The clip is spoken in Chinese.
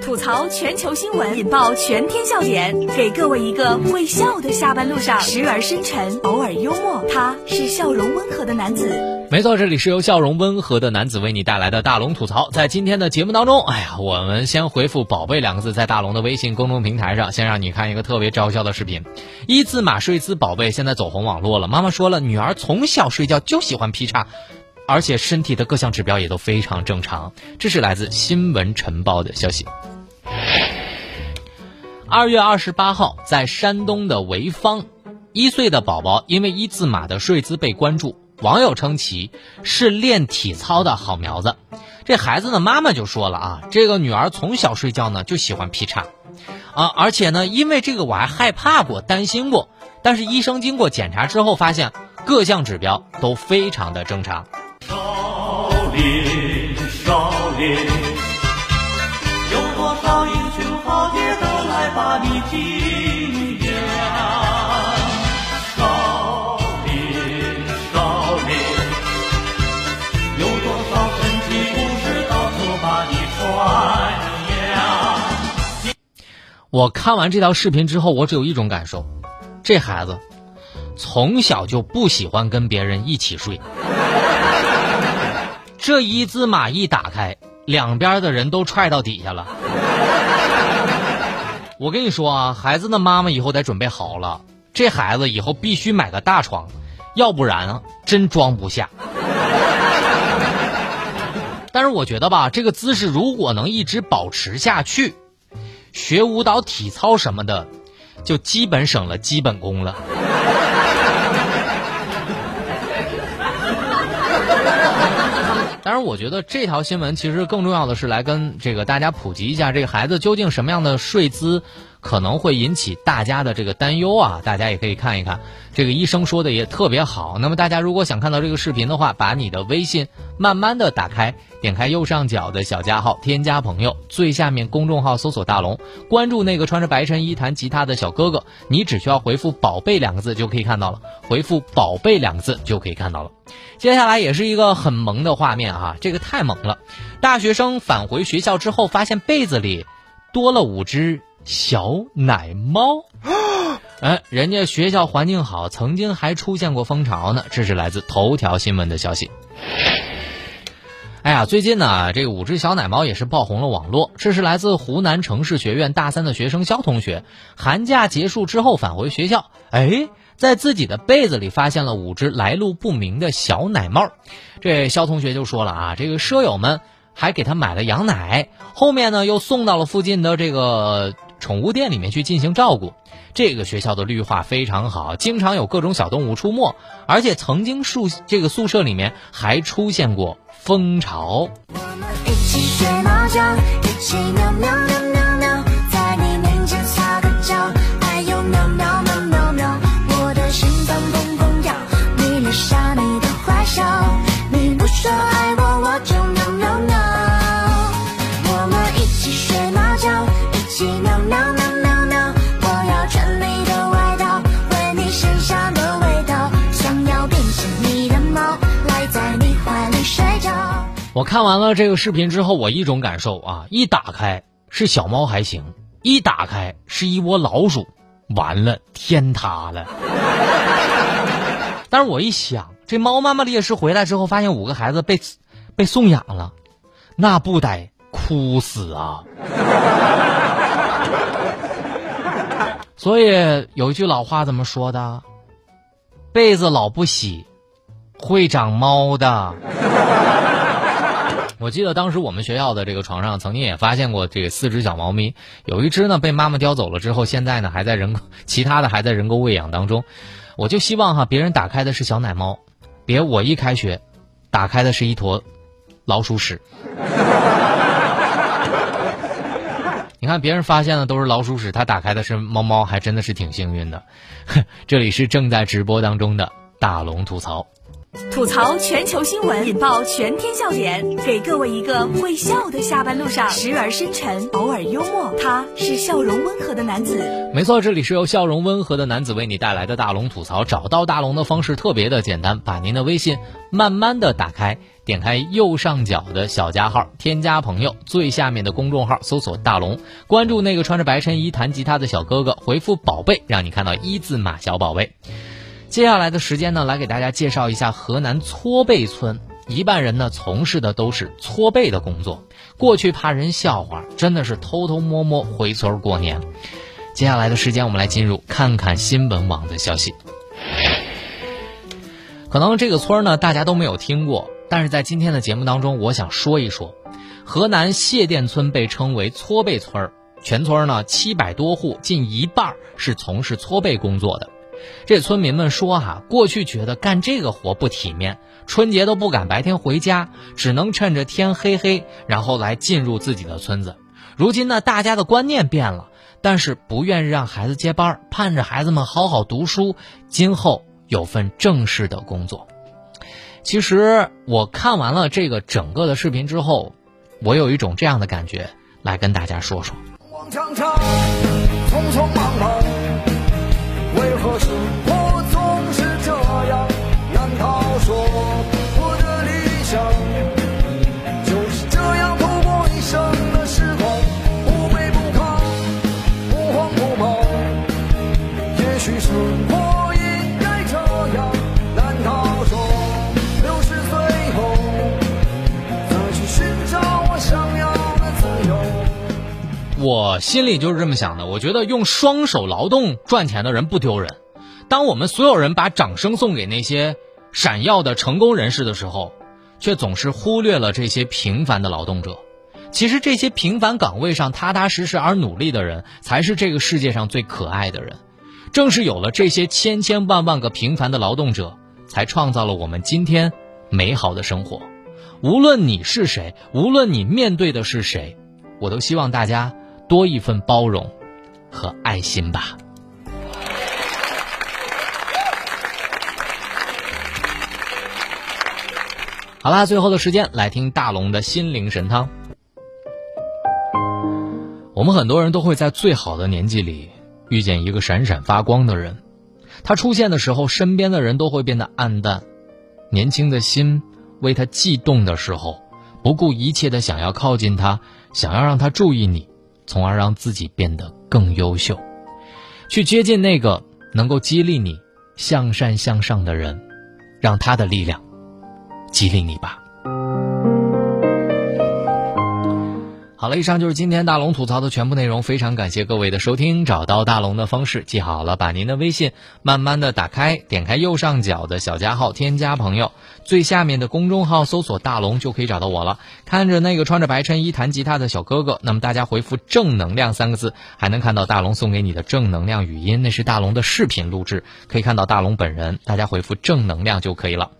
吐槽全球新闻，引爆全天笑点，给各位一个会笑的下班路上，时而深沉，偶尔幽默。他是笑容温和的男子。没错，这里是由笑容温和的男子为你带来的大龙吐槽。在今天的节目当中，哎呀，我们先回复“宝贝”两个字，在大龙的微信公众平台上，先让你看一个特别招笑的视频。一字马睡姿宝贝现在走红网络了。妈妈说了，女儿从小睡觉就喜欢劈叉。而且身体的各项指标也都非常正常，这是来自新闻晨报的消息。二月二十八号，在山东的潍坊，一岁的宝宝因为一字马的睡姿被关注，网友称其是练体操的好苗子。这孩子的妈妈就说了啊，这个女儿从小睡觉呢就喜欢劈叉，啊，而且呢因为这个我还害怕过、担心过，但是医生经过检查之后发现各项指标都非常的正常。少林，有多少英雄豪杰都来把你敬仰。少林，少林，有多少神奇故事到处把你传扬。我看完这条视频之后，我只有一种感受：这孩子从小就不喜欢跟别人一起睡。这一字马一打开，两边的人都踹到底下了。我跟你说啊，孩子的妈妈以后得准备好了，这孩子以后必须买个大床，要不然，真装不下。但是我觉得吧，这个姿势如果能一直保持下去，学舞蹈、体操什么的，就基本省了基本功了。当然，我觉得这条新闻其实更重要的是来跟这个大家普及一下，这个孩子究竟什么样的睡姿。可能会引起大家的这个担忧啊，大家也可以看一看，这个医生说的也特别好。那么大家如果想看到这个视频的话，把你的微信慢慢的打开，点开右上角的小加号，添加朋友，最下面公众号搜索大龙，关注那个穿着白衬衣弹吉他的小哥哥，你只需要回复“宝贝”两个字就可以看到了，回复“宝贝”两个字就可以看到了。接下来也是一个很萌的画面啊，这个太萌了！大学生返回学校之后，发现被子里多了五只。小奶猫，哎，人家学校环境好，曾经还出现过蜂巢呢。这是来自头条新闻的消息。哎呀，最近呢，这个五只小奶猫也是爆红了网络。这是来自湖南城市学院大三的学生肖同学，寒假结束之后返回学校，哎，在自己的被子里发现了五只来路不明的小奶猫。这肖同学就说了啊，这个舍友们还给他买了羊奶，后面呢又送到了附近的这个。宠物店里面去进行照顾，这个学校的绿化非常好，经常有各种小动物出没，而且曾经宿这个宿舍里面还出现过蜂巢。我们一起学猫叫，一起喵喵喵我看完了这个视频之后，我一种感受啊，一打开是小猫还行，一打开是一窝老鼠，完了天塌了。但是我一想，这猫妈妈烈士回来之后，发现五个孩子被被送养了，那不得哭死啊！所以有一句老话怎么说的？被子老不洗，会长猫的。我记得当时我们学校的这个床上曾经也发现过这四只小猫咪，有一只呢被妈妈叼走了之后，现在呢还在人，其他的还在人工喂养当中。我就希望哈，别人打开的是小奶猫，别我一开学，打开的是一坨老鼠屎。你看别人发现的都是老鼠屎，他打开的是猫猫，还真的是挺幸运的。这里是正在直播当中的大龙吐槽。吐槽全球新闻，引爆全天笑点，给各位一个会笑的下班路上，时而深沉，偶尔幽默，他是笑容温和的男子。没错，这里是由笑容温和的男子为你带来的大龙吐槽。找到大龙的方式特别的简单，把您的微信慢慢的打开，点开右上角的小加号，添加朋友，最下面的公众号搜索大龙，关注那个穿着白衬衣弹吉他的小哥哥，回复宝贝，让你看到一字马小宝贝。接下来的时间呢，来给大家介绍一下河南搓背村。一半人呢从事的都是搓背的工作，过去怕人笑话，真的是偷偷摸摸回村过年。接下来的时间，我们来进入看看新闻网的消息。可能这个村呢大家都没有听过，但是在今天的节目当中，我想说一说，河南谢店村被称为搓背村，全村呢七百多户，近一半是从事搓背工作的。这村民们说：“哈，过去觉得干这个活不体面，春节都不敢白天回家，只能趁着天黑黑，然后来进入自己的村子。如今呢，大家的观念变了，但是不愿意让孩子接班，盼着孩子们好好读书，今后有份正式的工作。”其实我看完了这个整个的视频之后，我有一种这样的感觉，来跟大家说说。匆匆忙忙生活总是这样？难道说我的理想就是这样度过一生的时光？不卑不亢，不慌不忙。也许生活应该这样。难道说六十岁后再去寻找我想要的自由？我心里就是这么想的。我觉得用双手劳动赚钱的人不丢人。当我们所有人把掌声送给那些闪耀的成功人士的时候，却总是忽略了这些平凡的劳动者。其实，这些平凡岗位上踏踏实实而努力的人，才是这个世界上最可爱的人。正是有了这些千千万万个平凡的劳动者，才创造了我们今天美好的生活。无论你是谁，无论你面对的是谁，我都希望大家多一份包容和爱心吧。好啦，最后的时间来听大龙的心灵神汤。我们很多人都会在最好的年纪里遇见一个闪闪发光的人，他出现的时候，身边的人都会变得暗淡。年轻的心为他悸动的时候，不顾一切的想要靠近他，想要让他注意你，从而让自己变得更优秀，去接近那个能够激励你向善向上的人，让他的力量。激励你吧。好了，以上就是今天大龙吐槽的全部内容。非常感谢各位的收听。找到大龙的方式记好了，把您的微信慢慢的打开，点开右上角的小加号，添加朋友，最下面的公众号搜索大龙就可以找到我了。看着那个穿着白衬衣弹吉他的小哥哥，那么大家回复正能量三个字，还能看到大龙送给你的正能量语音，那是大龙的视频录制，可以看到大龙本人。大家回复正能量就可以了。